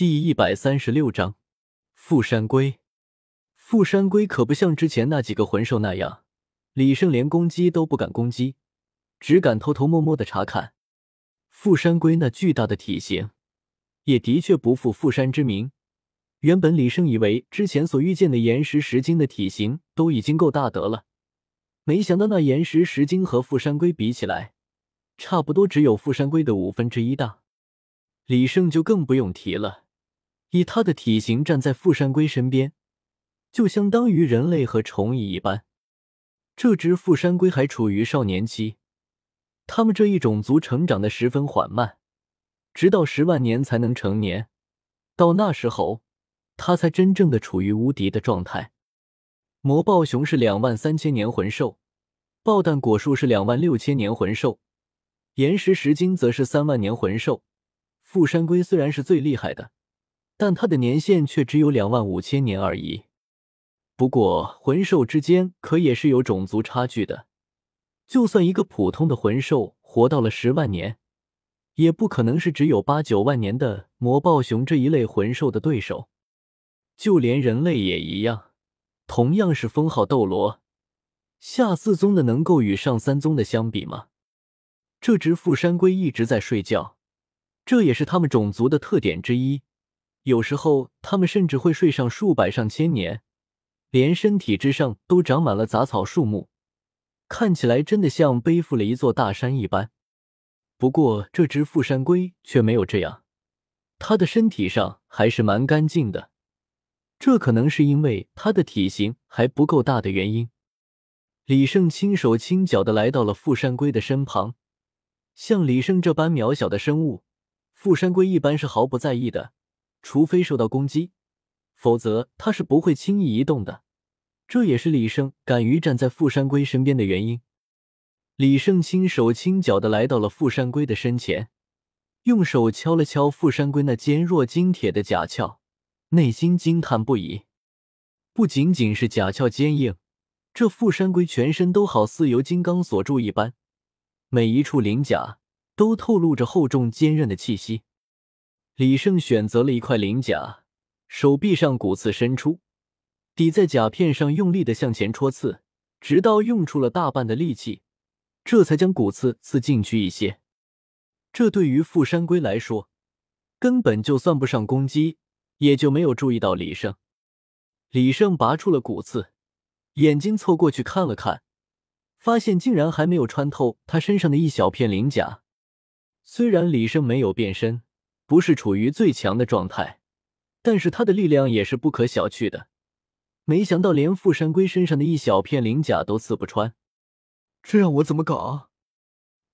第一百三十六章，富山龟。富山龟可不像之前那几个魂兽那样，李胜连攻击都不敢攻击，只敢偷偷摸摸的查看。富山龟那巨大的体型，也的确不负富山之名。原本李胜以为之前所遇见的岩石石精的体型都已经够大得了，没想到那岩石石精和富山龟比起来，差不多只有富山龟的五分之一大。李胜就更不用提了，以他的体型站在富山龟身边，就相当于人类和虫蚁一般。这只富山龟还处于少年期，他们这一种族成长的十分缓慢，直到十万年才能成年，到那时候。它才真正的处于无敌的状态。魔豹熊是两万三千年魂兽，爆弹果树是两万六千年魂兽，岩石石精则是三万年魂兽。富山龟虽然是最厉害的，但它的年限却只有两万五千年而已。不过魂兽之间可也是有种族差距的，就算一个普通的魂兽活到了十万年，也不可能是只有八九万年的魔豹熊这一类魂兽的对手。就连人类也一样，同样是封号斗罗，下四宗的能够与上三宗的相比吗？这只富山龟一直在睡觉，这也是他们种族的特点之一。有时候，他们甚至会睡上数百上千年，连身体之上都长满了杂草树木，看起来真的像背负了一座大山一般。不过，这只富山龟却没有这样，它的身体上还是蛮干净的。这可能是因为它的体型还不够大的原因。李胜轻手轻脚的来到了富山龟的身旁，像李胜这般渺小的生物，富山龟一般是毫不在意的，除非受到攻击，否则它是不会轻易移动的。这也是李胜敢于站在富山龟身边的原因。李胜轻手轻脚的来到了富山龟的身前，用手敲了敲富山龟那坚若金铁的甲壳。内心惊叹不已，不仅仅是甲壳坚硬，这富山龟全身都好似由金刚锁住一般，每一处鳞甲都透露着厚重坚韧的气息。李胜选择了一块鳞甲，手臂上骨刺伸出，抵在甲片上，用力的向前戳刺，直到用出了大半的力气，这才将骨刺刺进去一些。这对于富山龟来说，根本就算不上攻击。也就没有注意到李胜。李胜拔出了骨刺，眼睛凑过去看了看，发现竟然还没有穿透他身上的一小片鳞甲。虽然李胜没有变身，不是处于最强的状态，但是他的力量也是不可小觑的。没想到连富山龟身上的一小片鳞甲都刺不穿，这让我怎么搞？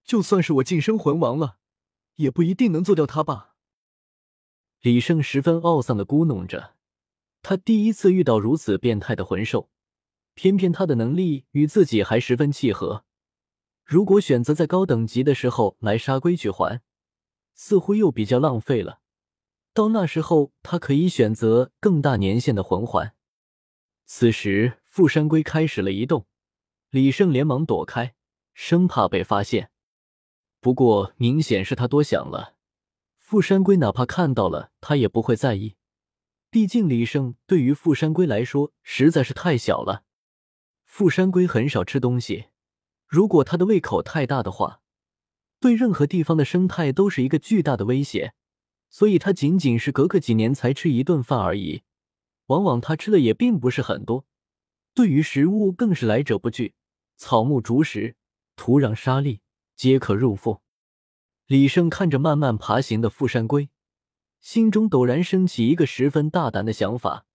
就算是我晋升魂王了，也不一定能做掉他吧。李胜十分懊丧的咕哝着，他第一次遇到如此变态的魂兽，偏偏他的能力与自己还十分契合。如果选择在高等级的时候来杀龟去还，似乎又比较浪费了。到那时候，他可以选择更大年限的魂环。此时，富山龟开始了移动，李胜连忙躲开，生怕被发现。不过，明显是他多想了。富山龟哪怕看到了，他也不会在意。毕竟李胜对于富山龟来说实在是太小了。富山龟很少吃东西，如果它的胃口太大的话，对任何地方的生态都是一个巨大的威胁。所以它仅仅是隔个几年才吃一顿饭而已，往往它吃的也并不是很多。对于食物更是来者不拒，草木、竹石、土壤、沙砾皆可入腹。李胜看着慢慢爬行的富山龟，心中陡然升起一个十分大胆的想法，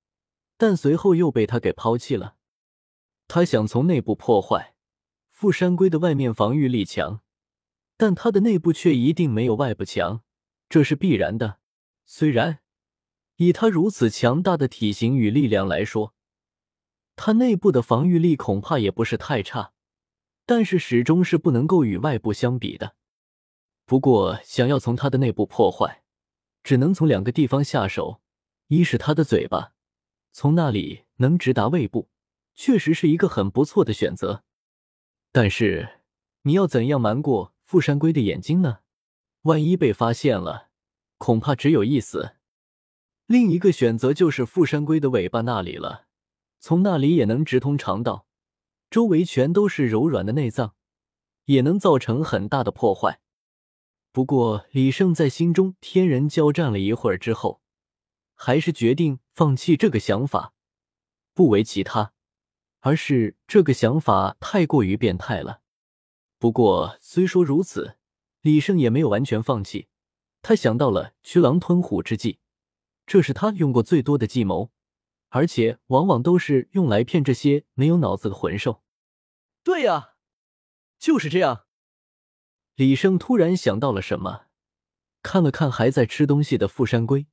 但随后又被他给抛弃了。他想从内部破坏富山龟的外面防御力强，但它的内部却一定没有外部强，这是必然的。虽然以它如此强大的体型与力量来说，它内部的防御力恐怕也不是太差，但是始终是不能够与外部相比的。不过，想要从它的内部破坏，只能从两个地方下手。一是它的嘴巴，从那里能直达胃部，确实是一个很不错的选择。但是，你要怎样瞒过富山龟的眼睛呢？万一被发现了，恐怕只有一死。另一个选择就是富山龟的尾巴那里了，从那里也能直通肠道，周围全都是柔软的内脏，也能造成很大的破坏。不过李胜在心中天人交战了一会儿之后，还是决定放弃这个想法，不为其他，而是这个想法太过于变态了。不过虽说如此，李胜也没有完全放弃，他想到了驱狼吞虎之计。这是他用过最多的计谋，而且往往都是用来骗这些没有脑子的魂兽。对呀，就是这样。李胜突然想到了什么，看了看还在吃东西的富山龟，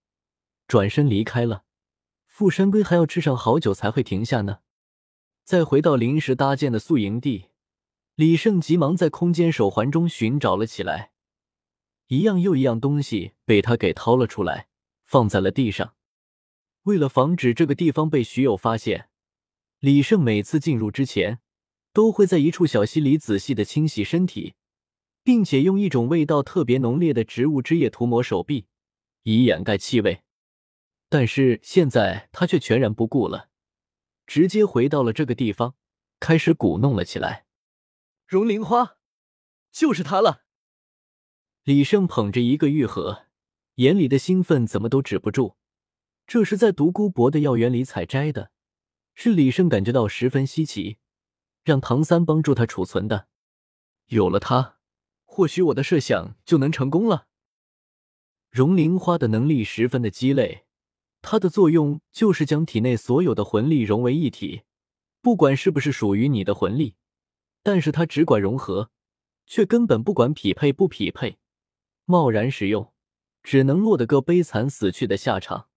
转身离开了。富山龟还要吃上好久才会停下呢。再回到临时搭建的宿营地，李胜急忙在空间手环中寻找了起来，一样又一样东西被他给掏了出来。放在了地上。为了防止这个地方被徐友发现，李胜每次进入之前，都会在一处小溪里仔细的清洗身体，并且用一种味道特别浓烈的植物汁液涂抹手臂，以掩盖气味。但是现在他却全然不顾了，直接回到了这个地方，开始鼓弄了起来。荣灵花，就是它了。李胜捧着一个玉盒。眼里的兴奋怎么都止不住，这是在独孤博的药园里采摘的，是李胜感觉到十分稀奇，让唐三帮助他储存的。有了它，或许我的设想就能成功了。荣灵花的能力十分的鸡肋，它的作用就是将体内所有的魂力融为一体，不管是不是属于你的魂力，但是它只管融合，却根本不管匹配不匹配，贸然使用。只能落得个悲惨死去的下场。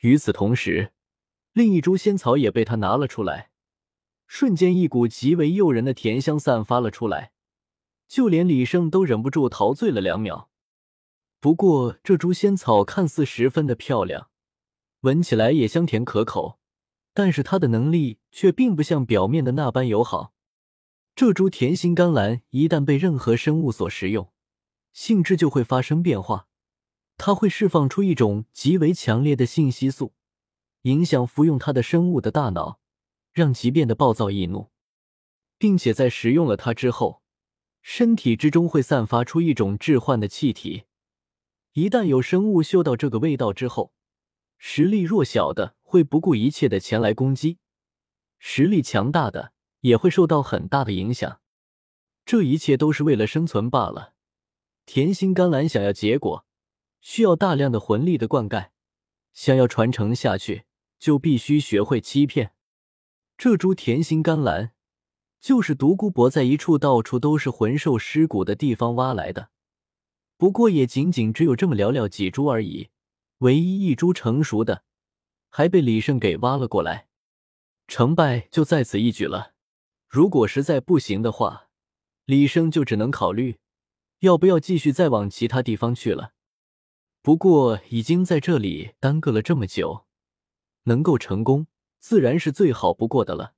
与此同时，另一株仙草也被他拿了出来，瞬间一股极为诱人的甜香散发了出来，就连李胜都忍不住陶醉了两秒。不过，这株仙草看似十分的漂亮，闻起来也香甜可口，但是它的能力却并不像表面的那般友好。这株甜心甘蓝一旦被任何生物所食用，性质就会发生变化。它会释放出一种极为强烈的信息素，影响服用它的生物的大脑，让其变得暴躁易怒，并且在食用了它之后，身体之中会散发出一种致幻的气体。一旦有生物嗅到这个味道之后，实力弱小的会不顾一切的前来攻击，实力强大的也会受到很大的影响。这一切都是为了生存罢了。甜心甘蓝想要结果。需要大量的魂力的灌溉，想要传承下去，就必须学会欺骗。这株甜心甘蓝，就是独孤博在一处到处都是魂兽尸骨的地方挖来的，不过也仅仅只有这么寥寥几株而已。唯一一株成熟的，还被李胜给挖了过来。成败就在此一举了。如果实在不行的话，李生就只能考虑，要不要继续再往其他地方去了。不过已经在这里耽搁了这么久，能够成功自然是最好不过的了。